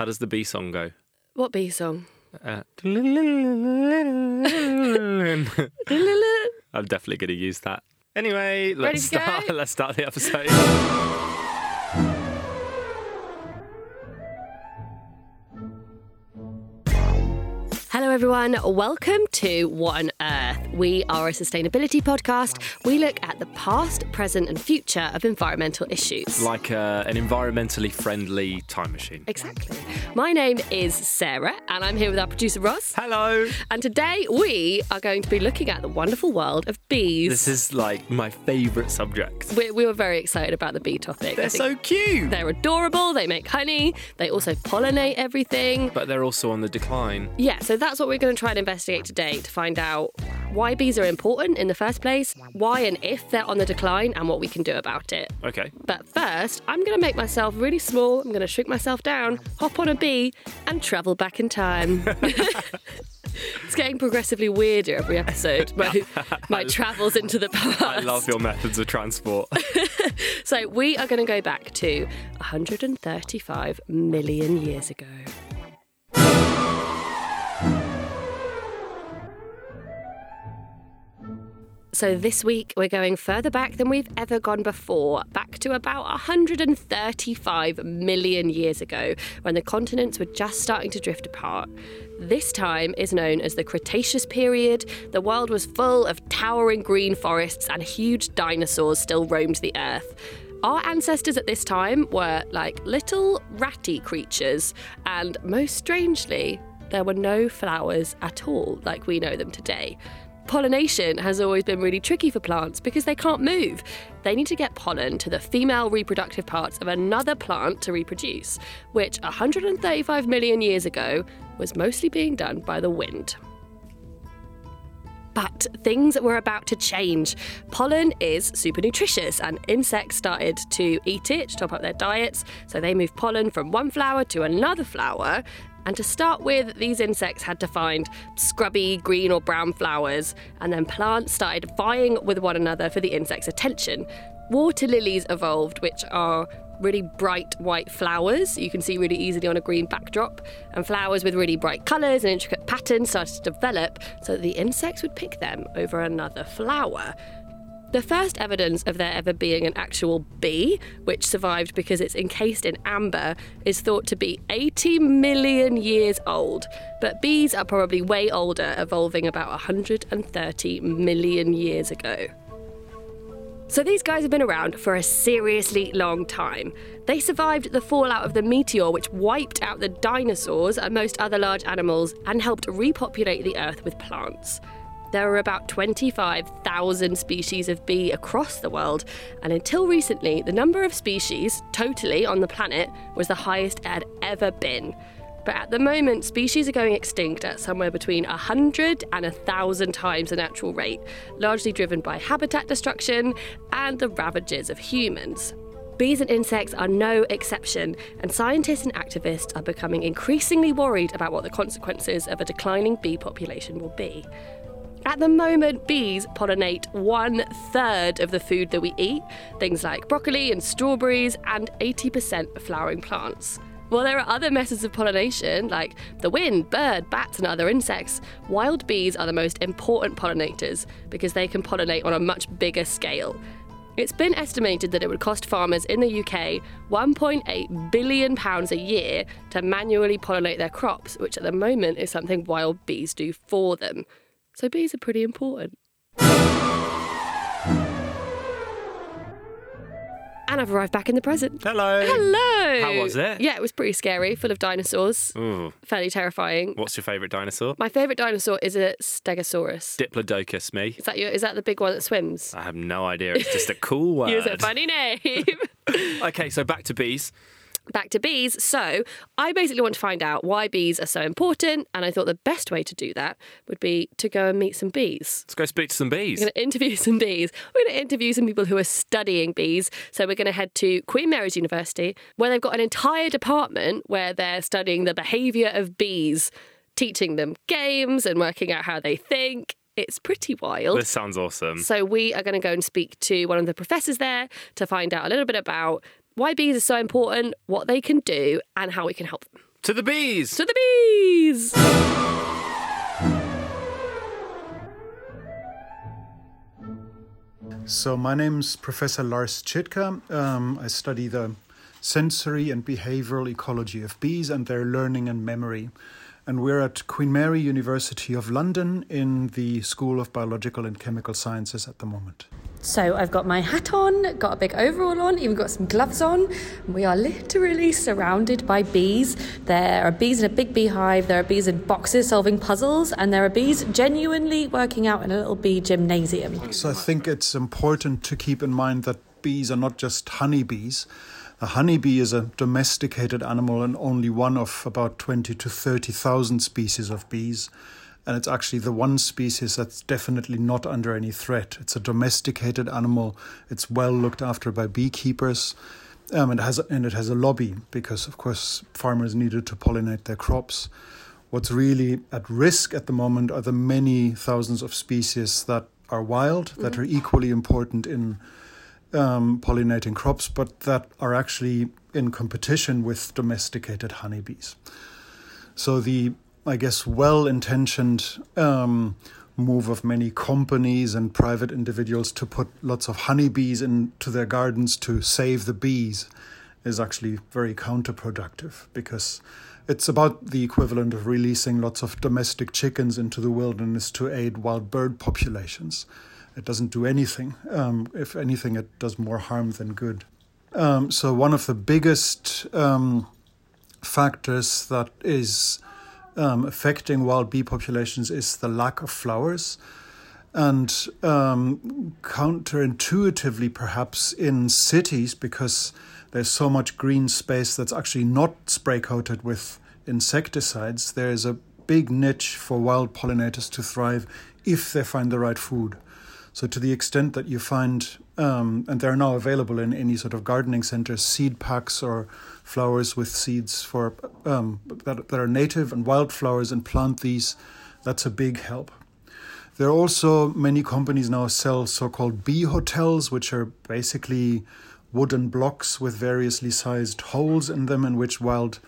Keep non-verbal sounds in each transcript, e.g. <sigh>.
How does the B song go? What B song? Uh, I'm definitely going to use that. Anyway, let's to go? <laughs> Let's start the episode. Everyone. Welcome to What on Earth. We are a sustainability podcast. We look at the past, present, and future of environmental issues. like uh, an environmentally friendly time machine. Exactly. My name is Sarah, and I'm here with our producer Ross. Hello. And today we are going to be looking at the wonderful world of bees. This is like my favourite subject. we, we were very excited about the bee topic. They're so cute. they're adorable. They make honey. They also pollinate everything. But they're also on the decline. Yeah, so that's what we're going to try and investigate today to find out why bees are important in the first place, why and if they're on the decline, and what we can do about it. Okay. But first, I'm going to make myself really small. I'm going to shrink myself down, hop on a bee, and travel back in time. <laughs> <laughs> it's getting progressively weirder every episode. <laughs> My, my travels into the past. I love your methods of transport. So we are going to go back to 135 million years ago. So this week we're going further back than we've ever gone before, back to about 135 million years ago, when the continents were just starting to drift apart. This time is known as the Cretaceous period. The world was full of towering green forests and huge dinosaurs still roamed the earth. Our ancestors at this time were like little ratty creatures, and most strangely, there were no flowers at all like we know them today. Pollination has always been really tricky for plants because they can't move. They need to get pollen to the female reproductive parts of another plant to reproduce, which 135 million years ago was mostly being done by the wind. But things were about to change. Pollen is super nutritious, and insects started to eat it to top up their diets. So they moved pollen from one flower to another flower. And to start with, these insects had to find scrubby green or brown flowers, and then plants started vying with one another for the insects' attention. Water lilies evolved, which are really bright white flowers you can see really easily on a green backdrop, and flowers with really bright colours and intricate patterns started to develop so that the insects would pick them over another flower. The first evidence of there ever being an actual bee, which survived because it's encased in amber, is thought to be 80 million years old. But bees are probably way older, evolving about 130 million years ago. So these guys have been around for a seriously long time. They survived the fallout of the meteor, which wiped out the dinosaurs and most other large animals and helped repopulate the earth with plants. There are about 25,000 species of bee across the world, and until recently, the number of species totally on the planet was the highest it had ever been. But at the moment, species are going extinct at somewhere between 100 and 1,000 times the natural rate, largely driven by habitat destruction and the ravages of humans. Bees and insects are no exception, and scientists and activists are becoming increasingly worried about what the consequences of a declining bee population will be. At the moment, bees pollinate one third of the food that we eat, things like broccoli and strawberries, and 80% of flowering plants. While there are other methods of pollination, like the wind, bird, bats, and other insects, wild bees are the most important pollinators because they can pollinate on a much bigger scale. It's been estimated that it would cost farmers in the UK £1.8 billion a year to manually pollinate their crops, which at the moment is something wild bees do for them. So bees are pretty important. And I've arrived back in the present. Hello. Hello. How was it? Yeah, it was pretty scary, full of dinosaurs. Ooh. Fairly terrifying. What's your favourite dinosaur? My favourite dinosaur is a Stegosaurus. Diplodocus, me. Is that your? Is that the big one that swims? I have no idea. It's just a cool <laughs> word. Use a funny name. <laughs> okay, so back to bees. Back to bees. So I basically want to find out why bees are so important, and I thought the best way to do that would be to go and meet some bees. Let's go speak to some bees. We're going to interview <laughs> some bees. We're going to interview some people who are studying bees. So we're going to head to Queen Mary's University, where they've got an entire department where they're studying the behaviour of bees, teaching them games and working out how they think. It's pretty wild. This sounds awesome. So we are going to go and speak to one of the professors there to find out a little bit about why bees are so important, what they can do, and how we can help them. To the bees! To the bees! So my name's Professor Lars Chittka. Um, I study the sensory and behavioral ecology of bees and their learning and memory. And we're at Queen Mary University of London in the School of Biological and Chemical Sciences at the moment. So I've got my hat on, got a big overall on, even got some gloves on. We are literally surrounded by bees. There are bees in a big beehive, there are bees in boxes solving puzzles, and there are bees genuinely working out in a little bee gymnasium. So I think it's important to keep in mind that bees are not just honeybees. A honeybee is a domesticated animal and only one of about 20 to 30,000 species of bees and it's actually the one species that's definitely not under any threat. It's a domesticated animal. It's well looked after by beekeepers. Um, and, it has, and it has a lobby because, of course, farmers needed to pollinate their crops. What's really at risk at the moment are the many thousands of species that are wild, mm-hmm. that are equally important in um, pollinating crops, but that are actually in competition with domesticated honeybees. So the I guess, well intentioned um, move of many companies and private individuals to put lots of honeybees into their gardens to save the bees is actually very counterproductive because it's about the equivalent of releasing lots of domestic chickens into the wilderness to aid wild bird populations. It doesn't do anything. Um, if anything, it does more harm than good. Um, so, one of the biggest um, factors that is um, affecting wild bee populations is the lack of flowers. And um, counterintuitively, perhaps in cities, because there's so much green space that's actually not spray coated with insecticides, there is a big niche for wild pollinators to thrive if they find the right food. So, to the extent that you find, um, and they're now available in any sort of gardening centers, seed packs or flowers with seeds for um, that, that are native and wildflowers and plant these. That's a big help. There are also many companies now sell so-called bee hotels, which are basically wooden blocks with variously sized holes in them in which wild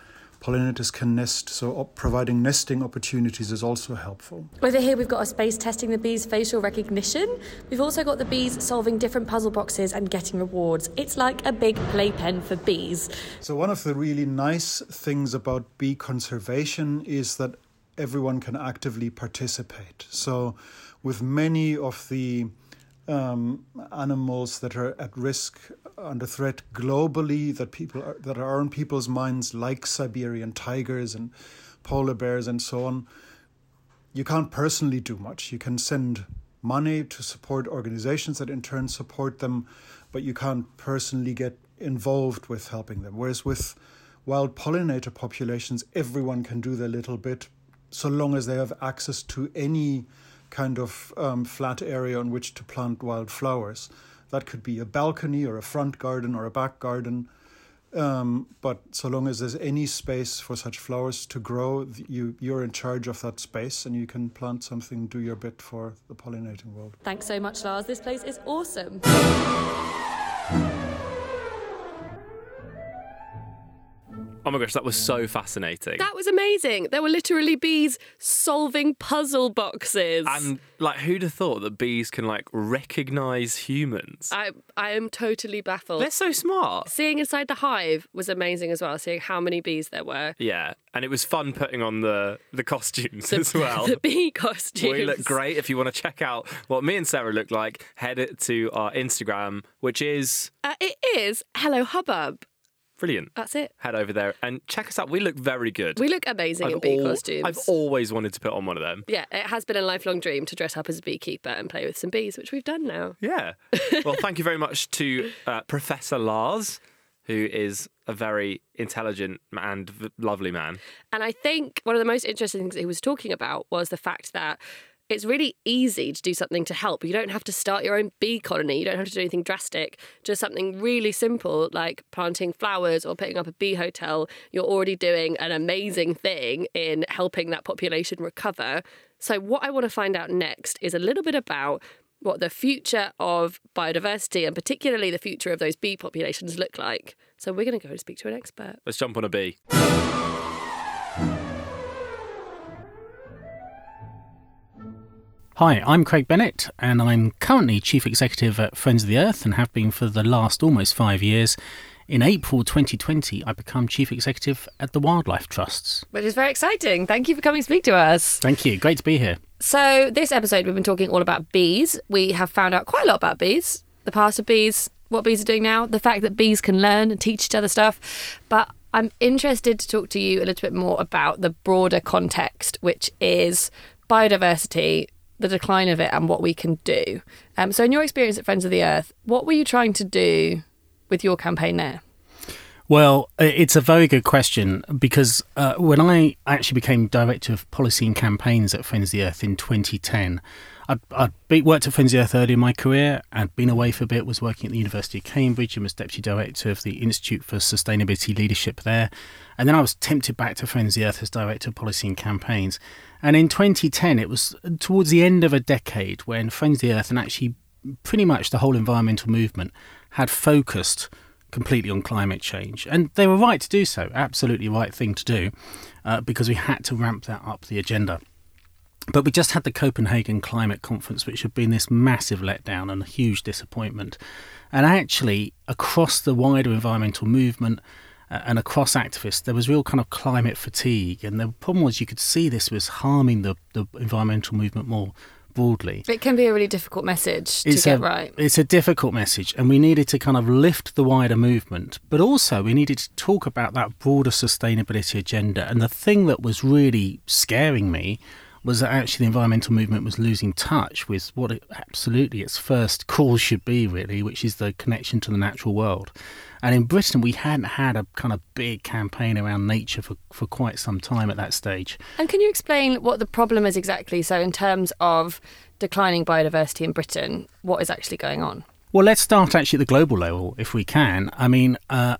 pollinators can nest, so providing nesting opportunities is also helpful. Over here, we've got a space testing the bees' facial recognition. We've also got the bees solving different puzzle boxes and getting rewards. It's like a big playpen for bees. So, one of the really nice things about bee conservation is that everyone can actively participate. So, with many of the um, animals that are at risk under threat globally that people are, that are on people's minds, like Siberian tigers and polar bears and so on. You can't personally do much. You can send money to support organizations that in turn support them, but you can't personally get involved with helping them. Whereas with wild pollinator populations, everyone can do their little bit so long as they have access to any kind of um, flat area on which to plant wild flowers. That could be a balcony or a front garden or a back garden. Um, but so long as there's any space for such flowers to grow, you you're in charge of that space, and you can plant something, do your bit for the pollinating world. Thanks so much, Lars. This place is awesome. My gosh, that was so fascinating. That was amazing. There were literally bees solving puzzle boxes. And like who'd have thought that bees can like recognize humans? I I am totally baffled. They're so smart. Seeing inside the hive was amazing as well, seeing how many bees there were. Yeah. And it was fun putting on the the costumes the, as well. <laughs> The bee costumes. We look great. If you want to check out what me and Sarah look like, head it to our Instagram, which is uh, it is Hello Hubbub. Brilliant. That's it. Head over there and check us out. We look very good. We look amazing I've in bee costumes. I've always wanted to put on one of them. Yeah, it has been a lifelong dream to dress up as a beekeeper and play with some bees, which we've done now. Yeah. <laughs> well, thank you very much to uh, Professor Lars, who is a very intelligent and lovely man. And I think one of the most interesting things he was talking about was the fact that it's really easy to do something to help. You don't have to start your own bee colony. You don't have to do anything drastic. Just something really simple like planting flowers or putting up a bee hotel. You're already doing an amazing thing in helping that population recover. So, what I want to find out next is a little bit about what the future of biodiversity and particularly the future of those bee populations look like. So, we're going to go and speak to an expert. Let's jump on a bee. Hi, I'm Craig Bennett, and I'm currently Chief Executive at Friends of the Earth and have been for the last almost five years. In April 2020, I become Chief Executive at the Wildlife Trusts. Which is very exciting. Thank you for coming to speak to us. Thank you. Great to be here. So, this episode, we've been talking all about bees. We have found out quite a lot about bees, the past of bees, what bees are doing now, the fact that bees can learn and teach each other stuff. But I'm interested to talk to you a little bit more about the broader context, which is biodiversity, the decline of it, and what we can do. Um, so, in your experience at Friends of the Earth, what were you trying to do with your campaign there? Well, it's a very good question because uh, when I actually became Director of Policy and Campaigns at Friends of the Earth in 2010, I'd, I'd worked at Friends of the Earth early in my career. I'd been away for a bit, was working at the University of Cambridge and was Deputy Director of the Institute for Sustainability Leadership there. And then I was tempted back to Friends of the Earth as Director of Policy and Campaigns. And in 2010, it was towards the end of a decade when Friends of the Earth and actually pretty much the whole environmental movement had focused completely on climate change. And they were right to do so, absolutely right thing to do, uh, because we had to ramp that up the agenda. But we just had the Copenhagen Climate Conference, which had been this massive letdown and a huge disappointment. And actually, across the wider environmental movement uh, and across activists, there was real kind of climate fatigue. And the problem was you could see this was harming the, the environmental movement more broadly. It can be a really difficult message to get a, right. It's a difficult message, and we needed to kind of lift the wider movement, but also we needed to talk about that broader sustainability agenda. And the thing that was really scaring me was that actually the environmental movement was losing touch with what it, absolutely its first cause should be, really, which is the connection to the natural world. And in Britain, we hadn't had a kind of big campaign around nature for, for quite some time at that stage. And can you explain what the problem is exactly? So, in terms of declining biodiversity in Britain, what is actually going on? Well, let's start actually at the global level, if we can. I mean, uh,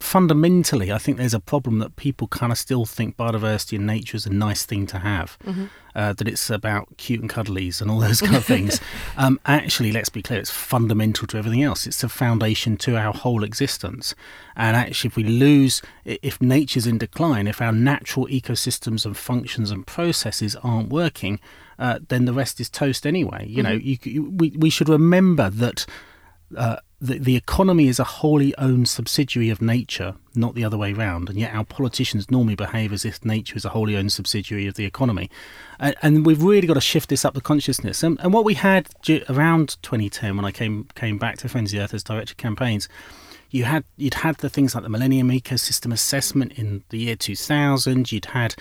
fundamentally, I think there's a problem that people kind of still think biodiversity and nature is a nice thing to have, mm-hmm. uh, that it's about cute and cuddlies and all those kind of things. <laughs> um, actually, let's be clear, it's fundamental to everything else. It's the foundation to our whole existence. And actually, if we lose, if nature's in decline, if our natural ecosystems and functions and processes aren't working, uh, then the rest is toast anyway. You mm-hmm. know, you, you, we we should remember that. Uh, the, the economy is a wholly owned subsidiary of nature, not the other way around. And yet our politicians normally behave as if nature is a wholly owned subsidiary of the economy. And, and we've really got to shift this up the consciousness. And, and what we had around 2010, when I came came back to Friends of the Earth as director of campaigns, you had you'd had the things like the Millennium Ecosystem Assessment in the year 2000. You'd had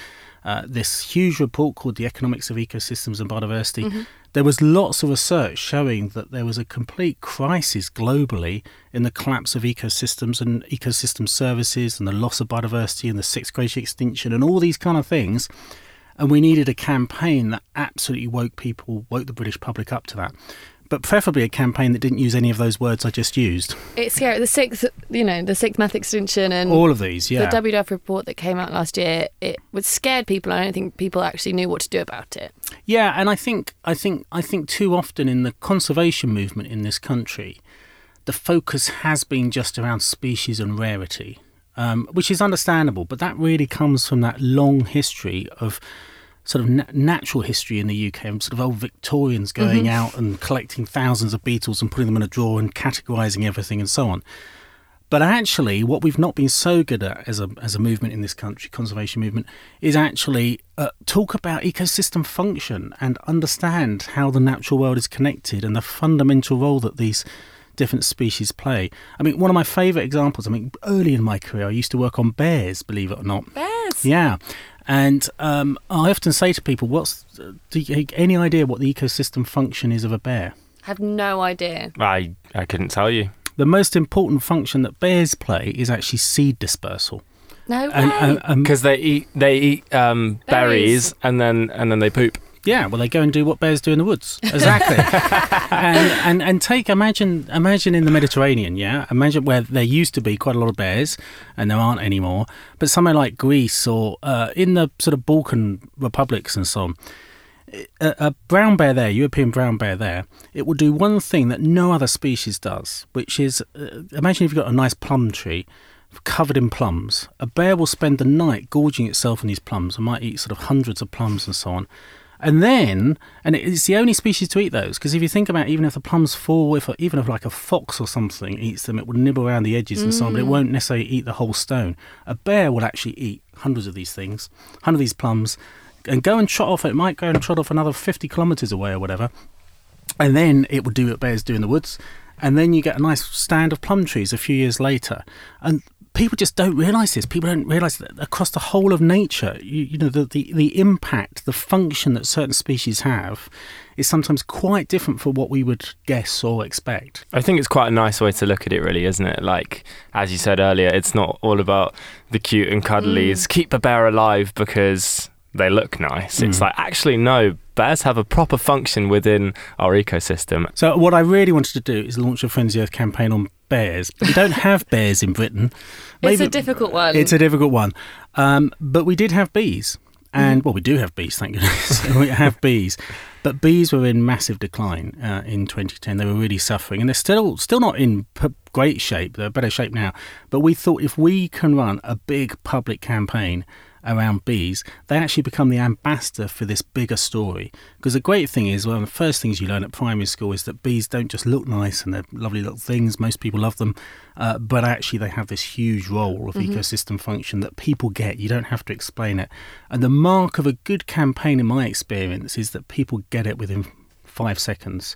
uh, this huge report called The Economics of Ecosystems and Biodiversity. Mm-hmm. There was lots of research showing that there was a complete crisis globally in the collapse of ecosystems and ecosystem services and the loss of biodiversity and the sixth great extinction and all these kind of things. And we needed a campaign that absolutely woke people, woke the British public up to that but preferably a campaign that didn't use any of those words I just used. It's scary. The sixth, you know, the sixth mass extinction and all of these, yeah. The WWF report that came out last year, it was scared people. I don't think people actually knew what to do about it. Yeah, and I think, I think, I think too often in the conservation movement in this country, the focus has been just around species and rarity, um, which is understandable. But that really comes from that long history of sort of na- natural history in the UK, sort of old Victorians going mm-hmm. out and collecting thousands of beetles and putting them in a drawer and categorising everything and so on. But actually, what we've not been so good at as a as a movement in this country, conservation movement, is actually uh, talk about ecosystem function and understand how the natural world is connected and the fundamental role that these different species play. I mean, one of my favourite examples. I mean, early in my career, I used to work on bears. Believe it or not. Bears. Yeah, and um, I often say to people, "What's do you, any idea what the ecosystem function is of a bear?" I have no idea. I I couldn't tell you. The most important function that bears play is actually seed dispersal. No way. Because they eat they eat um, berries. berries and then and then they poop. Yeah, well, they go and do what bears do in the woods. Exactly. <laughs> and, and and take imagine imagine in the Mediterranean, yeah. Imagine where there used to be quite a lot of bears, and there aren't anymore. But somewhere like Greece or uh, in the sort of Balkan republics and so on, a, a, brown bear there, European brown bear there, it will do one thing that no other species does, which is uh, imagine if you've got a nice plum tree covered in plums. A bear will spend the night gorging itself on these plums and might eat sort of hundreds of plums and so on And then, and it's the only species to eat those because if you think about, it, even if the plums fall, if even if like a fox or something eats them, it will nibble around the edges and so on, but it mm. won't necessarily eat the whole stone. A bear will actually eat hundreds of these things, hundred of these plums, and go and trot off. It might go and trot off another fifty kilometres away or whatever, and then it will do what bears do in the woods. And then you get a nice stand of plum trees a few years later. And people just don't realise this. People don't realise that across the whole of nature, you, you know, the, the, the impact, the function that certain species have is sometimes quite different from what we would guess or expect. I think it's quite a nice way to look at it, really, isn't it? Like, as you said earlier, it's not all about the cute and cuddlies. Mm. Keep a bear alive because they look nice. Mm. It's like, actually, no, bears have a proper function within our ecosystem. So, what I really wanted to do is launch a Friends of the Earth campaign on bears. But we don't have bears in Britain. Maybe, <laughs> it's a difficult one. It's a difficult one. Um, but we did have bees. And, mm. well, we do have bees, thank goodness. <laughs> we have bees. But bees were in massive decline uh, in 2010. They were really suffering, and they're still still not in p- great shape. They're better shape now. But we thought if we can run a big public campaign around bees, they actually become the ambassador for this bigger story. Because the great thing is, one of the first things you learn at primary school is that bees don't just look nice and they're lovely little things, most people love them, uh, but actually they have this huge role of mm-hmm. ecosystem function that people get. You don't have to explain it. And the mark of a good campaign, in my experience, is that people get it within five seconds.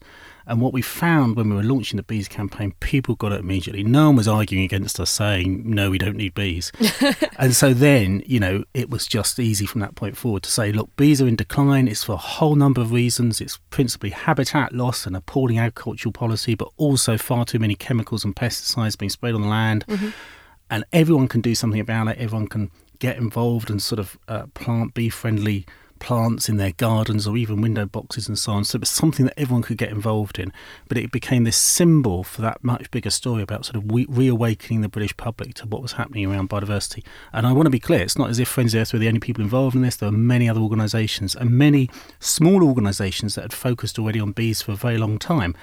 And what we found when we were launching the bees campaign, people got it immediately. No one was arguing against us saying, no, we don't need bees. <laughs> and so then, you know, it was just easy from that point forward to say, look, bees are in decline. It's for a whole number of reasons. It's principally habitat loss and appalling agricultural policy, but also far too many chemicals and pesticides being sprayed on the land. Mm-hmm. And everyone can do something about it. Everyone can get involved and sort of uh, plant bee friendly plants in their gardens or even window boxes and so on. So it was something that everyone could get involved in. But it became this symbol for that much bigger story about sort of reawakening the British public to what was happening around biodiversity. And I want to be clear, it's not as if Friends of Earth were the only people involved in this. There were many other organisations and many small organisations that had focused already on bees for a very long time.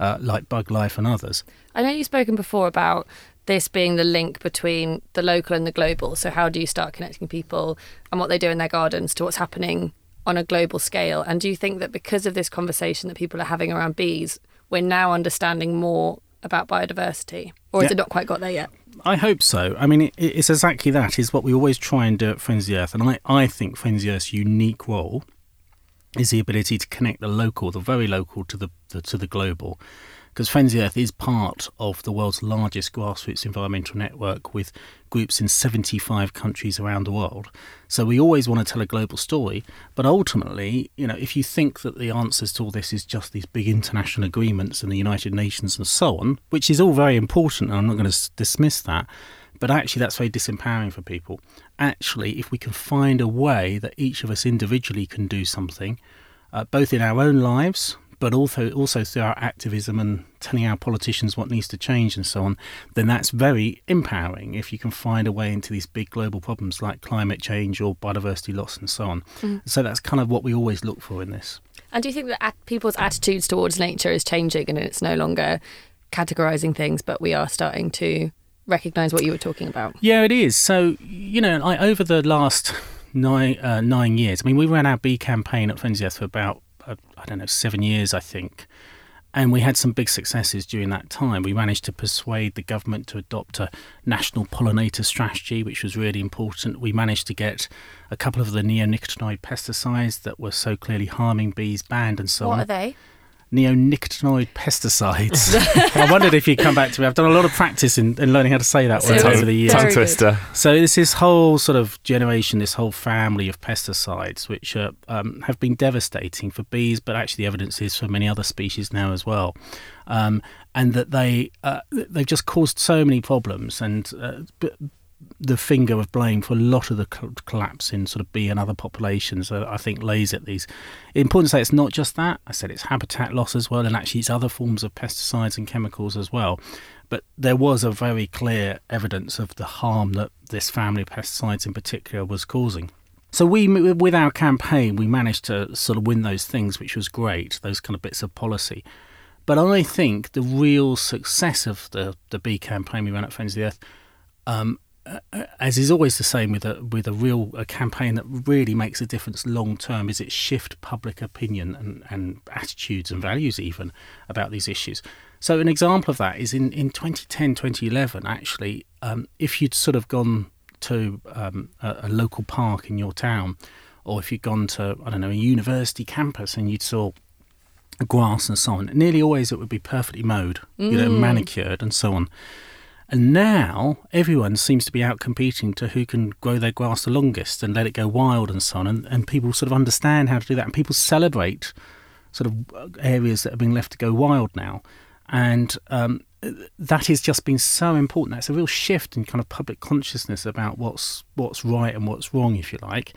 Uh, like Buglife and others. I know you've spoken before about this being the link between the local and the global. So, how do you start connecting people and what they do in their gardens to what's happening on a global scale? And do you think that because of this conversation that people are having around bees, we're now understanding more about biodiversity? Or has yeah. it not quite got there yet? I hope so. I mean, it, it's exactly that, is what we always try and do at Friends of the Earth. And I, I think Friends of the Earth's unique role is the ability to connect the local, the very local, to the, the to the global because Friends of Earth is part of the world's largest grassroots environmental network with groups in 75 countries around the world. So we always want to tell a global story, but ultimately, you know, if you think that the answers to all this is just these big international agreements and the United Nations and so on, which is all very important, and I'm not going to dismiss that, but actually that's very disempowering for people. Actually, if we can find a way that each of us individually can do something, uh, both in our own lives, but also also through our activism and telling our politicians what needs to change and so on, then that's very empowering if you can find a way into these big global problems like climate change or biodiversity loss and so on. Mm. So that's kind of what we always look for in this. And do you think that people's attitudes towards nature is changing and it's no longer categorizing things, but we are starting to recognize what you were talking about? Yeah, it is. So, you know, I, over the last nine, uh, nine years, I mean, we ran our bee campaign at Friends of Earth for about uh, I don't know, seven years, I think. And we had some big successes during that time. We managed to persuade the government to adopt a national pollinator strategy, which was really important. We managed to get a couple of the neonicotinoid pesticides that were so clearly harming bees banned and so what on. What are they? Neonicotinoid pesticides. <laughs> I wondered if you'd come back to me. I've done a lot of practice in, in learning how to say that word over the years. Tongue twister. So there's this whole sort of generation, this whole family of pesticides, which uh, um, have been devastating for bees, but actually the evidence is for many other species now as well. Um, and that they uh, they've just caused so many problems and uh, the finger of blame for a lot of the collapse in sort of bee and other populations, uh, I think, lays at these. Important to say it's not just that. I said it's habitat loss as well, and actually it's other forms of pesticides and chemicals as well. But there was a very clear evidence of the harm that this family of pesticides in particular was causing. So we, with our campaign, we managed to sort of win those things, which was great. Those kind of bits of policy. But I think the real success of the the bee campaign we ran at Friends of the Earth um, as is always the same with a with a real a campaign that really makes a difference long term, is it shift public opinion and, and attitudes and values even about these issues. So an example of that is in, in 2010, 2011, actually, um, if you'd sort of gone to um, a, a, local park in your town, or if you'd gone to, I don't know, a university campus and you'd saw grass and so on, nearly always it would be perfectly mowed, mm. you know, mm. manicured and so on. And now everyone seems to be out competing to who can grow their grass the longest and let it go wild and so on. And, and people sort of understand how to do that. And people celebrate sort of areas that are being left to go wild now and um, that has just been so important. That's a real shift in kind of public consciousness about what's what's right and what's wrong, if you like.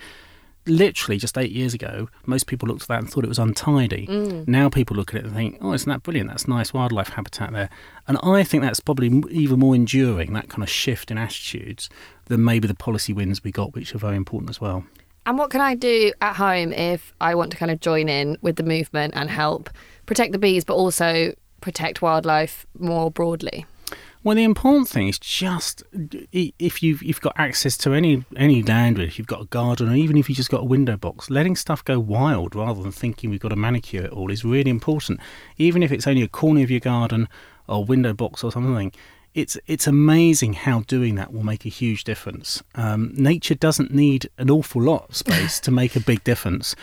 Literally, just eight years ago, most people looked at that and thought it was untidy. Mm. Now people look at it and think, "Oh, isn't that brilliant? That's nice wildlife habitat there." And I think that's probably even more enduring that kind of shift in attitudes than maybe the policy wins we got, which are very important as well. And what can I do at home if I want to kind of join in with the movement and help protect the bees, but also protect wildlife more broadly? Well, the important thing is just if you've you've got access to any any land, if you've got a garden, or even if you just got a window box, letting stuff go wild rather than thinking we've got to manicure it all is really important. Even if it's only a corner of your garden or window box or something, it's it's amazing how doing that will make a huge difference. Um, nature doesn't need an awful lot of space to make a big difference.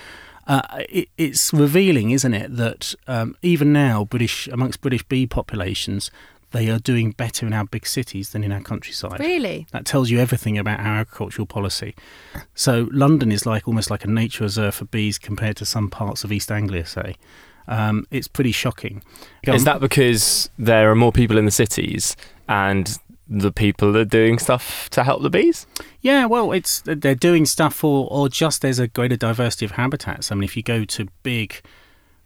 Uh, it, it's revealing, isn't it, that um, even now, British amongst British bee populations, they are doing better in our big cities than in our countryside. Really? That tells you everything about our agricultural policy. So London is like almost like a nature reserve for bees compared to some parts of East Anglia, say. Um, it's pretty shocking. Is that because there are more people in the cities and the people are doing stuff to help the bees? Yeah, well, it's they're doing stuff for, or just there's a greater diversity of habitats. I mean, if you go to big,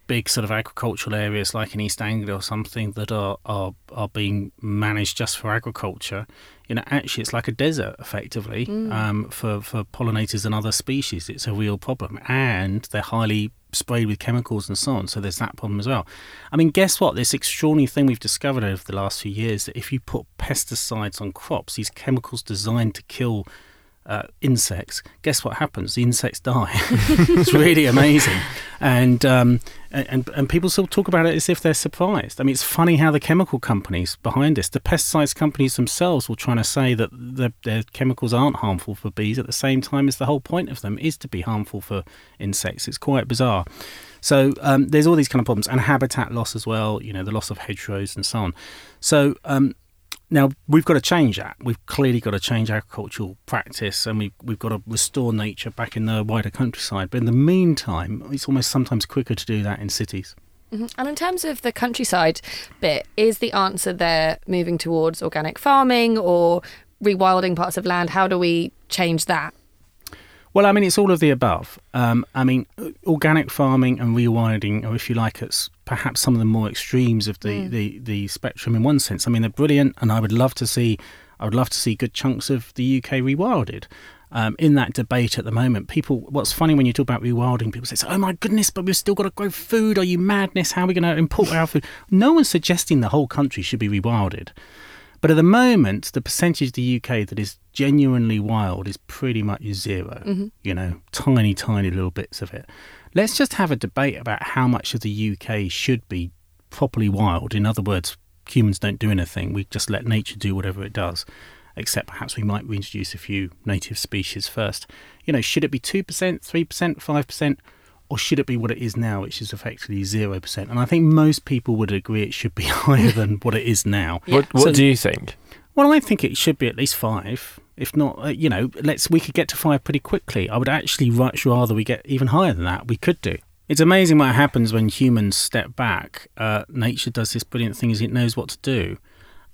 big sort of agricultural areas like in East Anglia or something that are are are being managed just for agriculture, you know, actually it's like a desert effectively mm. um, for for pollinators and other species. It's a real problem, and they're highly sprayed with chemicals and so on. So there's that problem as well. I mean, guess what? This extraordinary thing we've discovered over the last few years that if you put pesticides on crops, these chemicals designed to kill uh, insects, guess what happens? The insects die. <laughs> it's really amazing, and, um, and and people still talk about it as if they're surprised. I mean, it's funny how the chemical companies behind this, the pesticides companies themselves, will try to say that the, their chemicals aren't harmful for bees at the same time as the whole point of them is to be harmful for insects. It's quite bizarre. So um, there's all these kind of problems and habitat loss as well. You know, the loss of hedgerows and so on. So um, now we've got to change that. We've clearly got to change agricultural practice, and we we've got to restore nature back in the wider countryside. But in the meantime, it's almost sometimes quicker to do that in cities. Mm-hmm. And in terms of the countryside bit, is the answer there moving towards organic farming or rewilding parts of land? How do we change that? Well, I mean, it's all of the above. Um, I mean, organic farming and rewilding, or if you like, it's perhaps some of the more extremes of the, mm. the, the spectrum in one sense. I mean, they're brilliant, and I would love to see I would love to see good chunks of the UK rewilded. Um, in that debate at the moment, people. What's funny when you talk about rewilding, people say, "Oh my goodness, but we've still got to grow food. Are you madness? How are we going to import our food?" No one's suggesting the whole country should be rewilded. But at the moment, the percentage of the UK that is genuinely wild is pretty much 0 mm-hmm. You know, tiny, tiny little bits of it. Let's just have a debate about how much of the UK should be properly wild. In other words, humans don't do anything. We just let nature do whatever it does. Except perhaps we might reintroduce a few native species first. You know, should it be 2%, 3%, 5%? or should it be what it is now, which is effectively 0%? And I think most people would agree it should be <laughs> higher than what it is now. Yeah. What, what so, do you think? Well, I think it should be at least five. If not, uh, you know, let's we could get to five pretty quickly. I would actually much rather we get even higher than that. We could do. It's amazing what happens when humans step back. Uh, nature does this brilliant thing: is it knows what to do.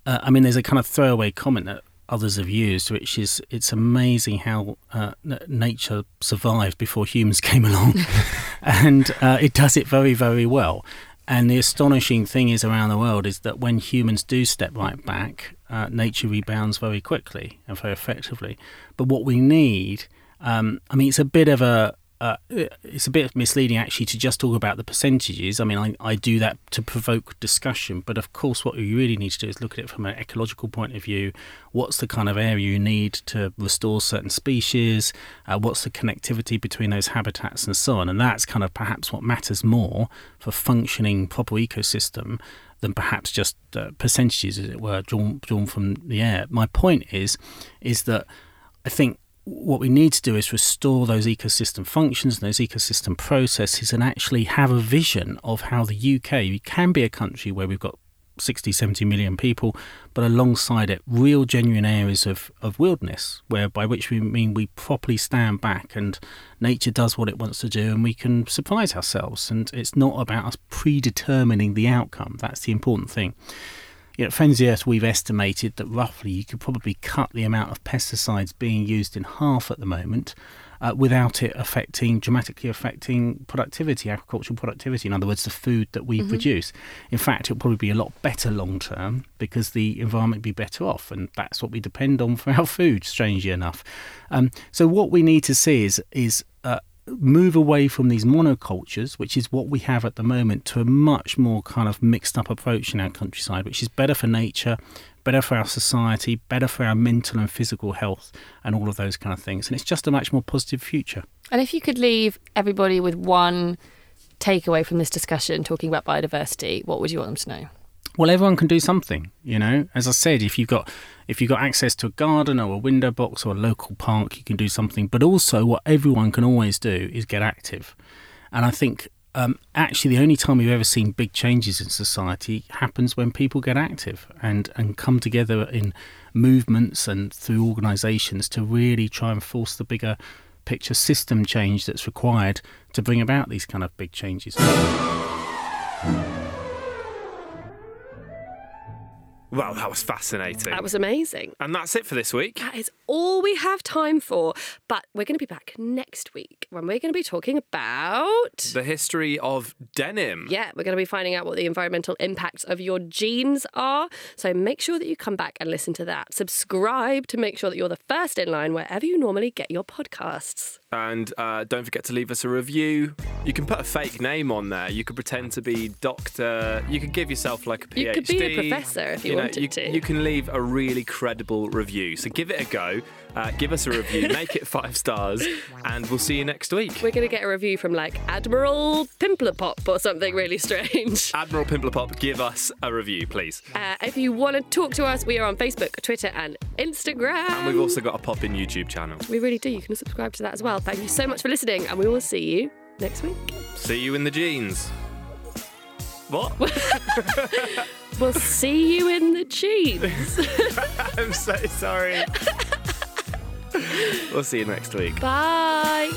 Uh, I mean, there's a kind of throwaway comment that others have used, which is it's amazing how uh, nature survived before humans <laughs> came along, <laughs> and uh, it does it very, very well. And the astonishing thing is around the world is that when humans do step right back, uh, nature rebounds very quickly and very effectively. But what we need, um, I mean, it's a bit of a uh, it's a bit misleading actually to just talk about the percentages. I mean, I, I do that to provoke discussion, but of course, what you really need to do is look at it from an ecological point of view. What's the kind of area you need to restore certain species? Uh, what's the connectivity between those habitats and so on? And that's kind of perhaps what matters more for functioning proper ecosystem than perhaps just uh, percentages, as it were, drawn drawn from the air. My point is, is that I think what we need to do is restore those ecosystem functions and those ecosystem processes and actually have a vision of how the UK can be a country where we've got 60, 70 million people, but alongside it, real genuine areas of, of wilderness, where by which we mean we properly stand back and nature does what it wants to do and we can surprise ourselves. And it's not about us predetermining the outcome. That's the important thing. You know, Friends of the Earth, we've estimated that roughly you could probably cut the amount of pesticides being used in half at the moment uh, without it affecting, dramatically affecting productivity, agricultural productivity. In other words, the food that we mm-hmm. produce. In fact, it'll probably be a lot better long term because the environment be better off, and that's what we depend on for our food, strangely enough. Um, so, what we need to see is, is move away from these monocultures, which is what we have at the moment, to a much more kind of mixed up approach in our countryside, which is better for nature, better for our society, better for our mental and physical health, and all of those kind of things. And it's just a much more positive future. And if you could leave everybody with one takeaway from this discussion talking about biodiversity, what would you want them to know? Well everyone can do something you know? As i said if you've got if you've got access to a garden or a window box or a local park you can do something. But also what everyone can always do is get active. And i think um, actually the only time we've ever seen big changes in society happens when people get active and and come together in movements and through organizations to really try and force the bigger picture system change that's required to bring about these kind of big changes Wow, that was fascinating. That was amazing. And that's it for this week. That is all we have time for. But we're going to be back next week when we're going to be talking about the history of denim. Yeah, we're going to be finding out what the environmental impacts of your jeans are. So make sure that you come back and listen to that. Subscribe to make sure that you're the first in line wherever you normally get your podcasts. And uh, don't forget to leave us a review. You can put a fake name on there. You could pretend to be Doctor. You could give yourself like a PhD. You could be a professor if you, you know, wanted you, to. You can leave a really credible review. So give it a go. Uh, give us a review, <laughs> make it five stars, and we'll see you next week. We're going to get a review from like Admiral Pimplopop or something really strange. <laughs> Admiral Pimplopop, give us a review, please. Uh, if you want to talk to us, we are on Facebook, Twitter, and Instagram. And we've also got a pop in YouTube channel. We really do. You can subscribe to that as well. Thank you so much for listening, and we will see you next week. See you in the jeans. What? <laughs> we'll see you in the jeans. <laughs> I'm so sorry. <laughs> we'll see you next week. Bye.